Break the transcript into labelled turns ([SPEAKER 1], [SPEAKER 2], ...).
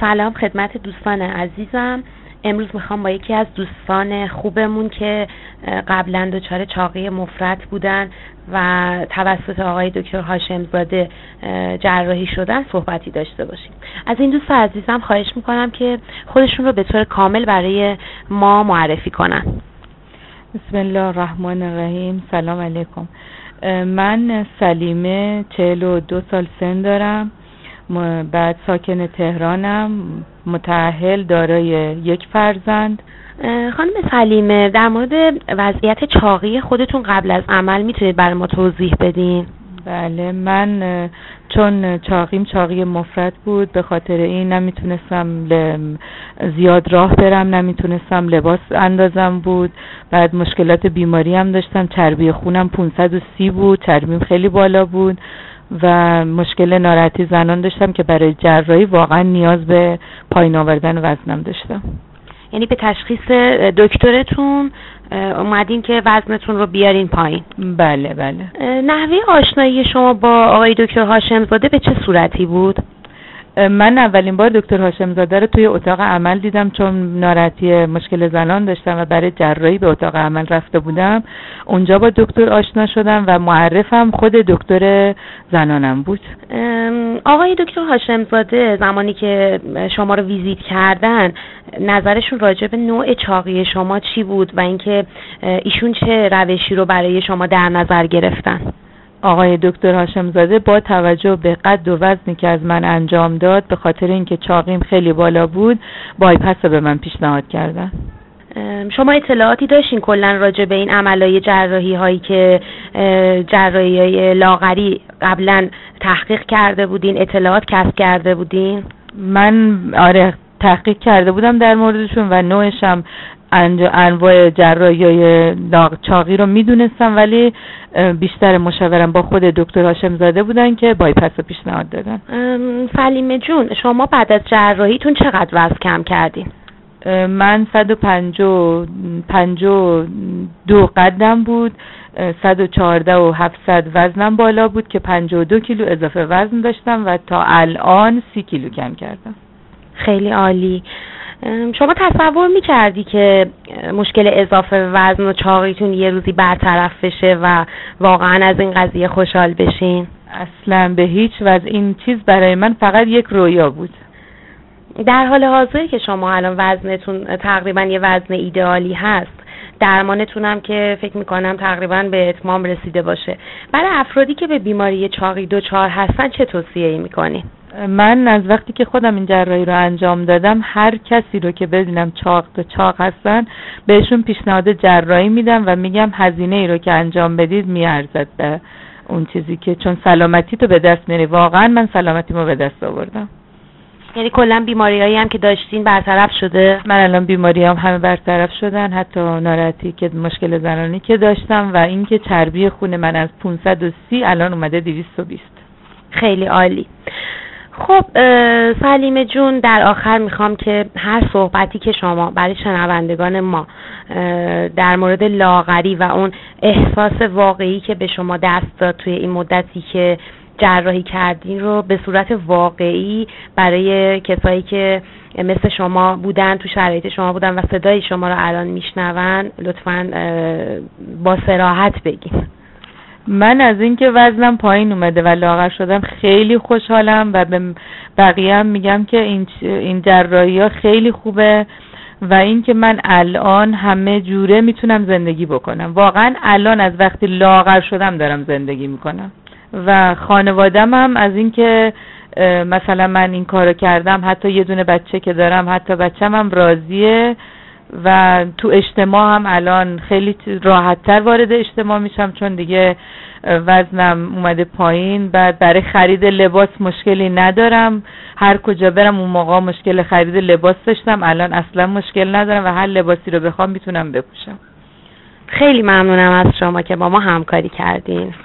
[SPEAKER 1] سلام خدمت دوستان عزیزم. امروز می‌خوام با یکی از دوستان خوبمون که قبلا دچار چاقی مفرد بودن و توسط آقای دکتر هاشم زاده جراحی شدن صحبتی داشته باشیم. از این دوست عزیزم خواهش می‌کنم که خودشون رو به طور کامل برای ما معرفی کنن.
[SPEAKER 2] بسم الله الرحمن الرحیم. سلام علیکم. من سلیمه چهل و دو سال سن دارم. بعد ساکن تهرانم متعهل دارای یک فرزند.
[SPEAKER 1] خانم سلیمه در مورد وضعیت چاقی خودتون قبل از عمل می‌تونید برای ما توضیح بدین؟
[SPEAKER 2] بله من چون چاقیم چاقی مفرد بود به خاطر این نمی‌تونستم زیاد راه برم نمی‌تونستم لباس اندازم بود. بعد مشکلات بیماری هم داشتم چربی خونم 530 بود چربیم خیلی بالا بود. و مشکل ناراحتی زنان داشتم که برای جراحی واقعا نیاز به پایین آوردن وزنم داشتم.
[SPEAKER 1] یعنی به تشخیص دکترتون اومدین که وزنتون رو بیارین پایین.
[SPEAKER 2] بله بله.
[SPEAKER 1] نحوه آشنایی شما با آقای دکتر هاشم زاده به چه صورتی بود؟
[SPEAKER 2] من اولین بار دکتر هاشم زاده رو توی اتاق عمل دیدم چون ناراحتی مشکل زنان داشتم و برای جراحی به اتاق عمل رفته بودم. اونجا با دکتر آشنا شدم و معرفم خود دکتر زنانم بود.
[SPEAKER 1] آقای دکتر هاشم زاده زمانی که شما رو ویزیت کردن نظرشون راجع به نوع چاقی شما چی بود و اینکه ایشون چه روشی رو برای شما در نظر گرفتن؟
[SPEAKER 2] آقای دکتر هاشم زاده با توجه به قد و وزنی که از من انجام داد به خاطر اینکه چاقیم خیلی بالا بود بایپس رو به من پیشنهاد کردن.
[SPEAKER 1] شما اطلاعاتی داشتین کلا راجع به این عملای جراحی هایی که جراحی های لاغری قبلا تحقیق کرده بودین اطلاعات کسب کرده بودین؟
[SPEAKER 2] من آره تحقیق کرده بودم در موردشون و نوعشم انواع جراحی های چاقی رو می‌دونستم ولی بیشتر مشاورم با خود دکتر هاشم زاده بودن که بایپس رو پیشنهاد دادن.
[SPEAKER 1] سلیمه جون شما بعد از جراحیتون چقدر وزن کم کردین؟
[SPEAKER 2] من 150 دو قدم بود 114 و 700 وزنم بالا بود که 52 کیلو اضافه وزن داشتم و تا الان 30 کیلو کم کردم.
[SPEAKER 1] خیلی عالی. شما تصور می‌کردی که مشکل اضافه وزن و چاقیتون یه روزی برطرف بشه و واقعا از این قضیه خوشحال بشین؟
[SPEAKER 2] اصلا به هیچ وجه. این چیز برای من فقط یک رویا بود.
[SPEAKER 1] در حال حاضر که شما الان وزنتون تقریبا یه وزن ایدئالی هست درمانتونم که فکر می‌کنم تقریبا به اتمام رسیده باشه. برای افرادی که به بیماری چاقی دچار هستن چه توصیه ای می‌کنین؟
[SPEAKER 2] من از وقتی که خودم این جراحی رو انجام دادم هر کسی رو که ببینم چاق تو چاق هستن بهشون پیشنهاد جراحی میدم و میگم هزینه ای رو که انجام بدید میارزد به اون چیزی که چون سلامتی تو به دست میری واقعا من سلامتیمو به دست آوردم.
[SPEAKER 1] یعنی کلا بیماریایی هم که داشتین برطرف شده؟
[SPEAKER 2] من الان بیماری هم همه برطرف شدن حتی ناراحتی که مشکل زنانی که داشتم و اینکه چربی خون من از 530 الان اومده 220
[SPEAKER 1] خیلی عالی. خب سلیمه جون در آخر می‌خوام که هر صحبتی که شما برای شنوندگان ما در مورد لاغری و اون احساس واقعی که به شما دست داد توی این مدتی که جراحی کردین رو به صورت واقعی برای کسایی که مثل شما بودن تو شرایط شما بودن و صدای شما رو الان میشنون لطفا با سراحت بگین.
[SPEAKER 2] من از اینکه وزنم پایین اومده و لاغر شدم خیلی خوشحالم و به بقیه هم میگم که این این جراحی ها خیلی خوبه و اینکه من الان همه جوره می‌تونم زندگی بکنم. واقعا الان از وقتی لاغر شدم دارم زندگی می‌کنم. و خانوادم هم از اینکه مثلا من این کارو کردم حتی یه دونه بچه که دارم حتی بچم هم راضیه. و تو اجتماع هم الان خیلی راحتتر وارد اجتماع میشم چون دیگه وزنم اومده پایین. بعد برای خرید لباس مشکلی ندارم. هر کجا برم اون موقع مشکل خرید لباس داشتم. الان اصلا مشکل ندارم و هر لباسی رو بخوام می‌تونم بپوشم.
[SPEAKER 1] خیلی ممنونم از شما که با ما همکاری کردین.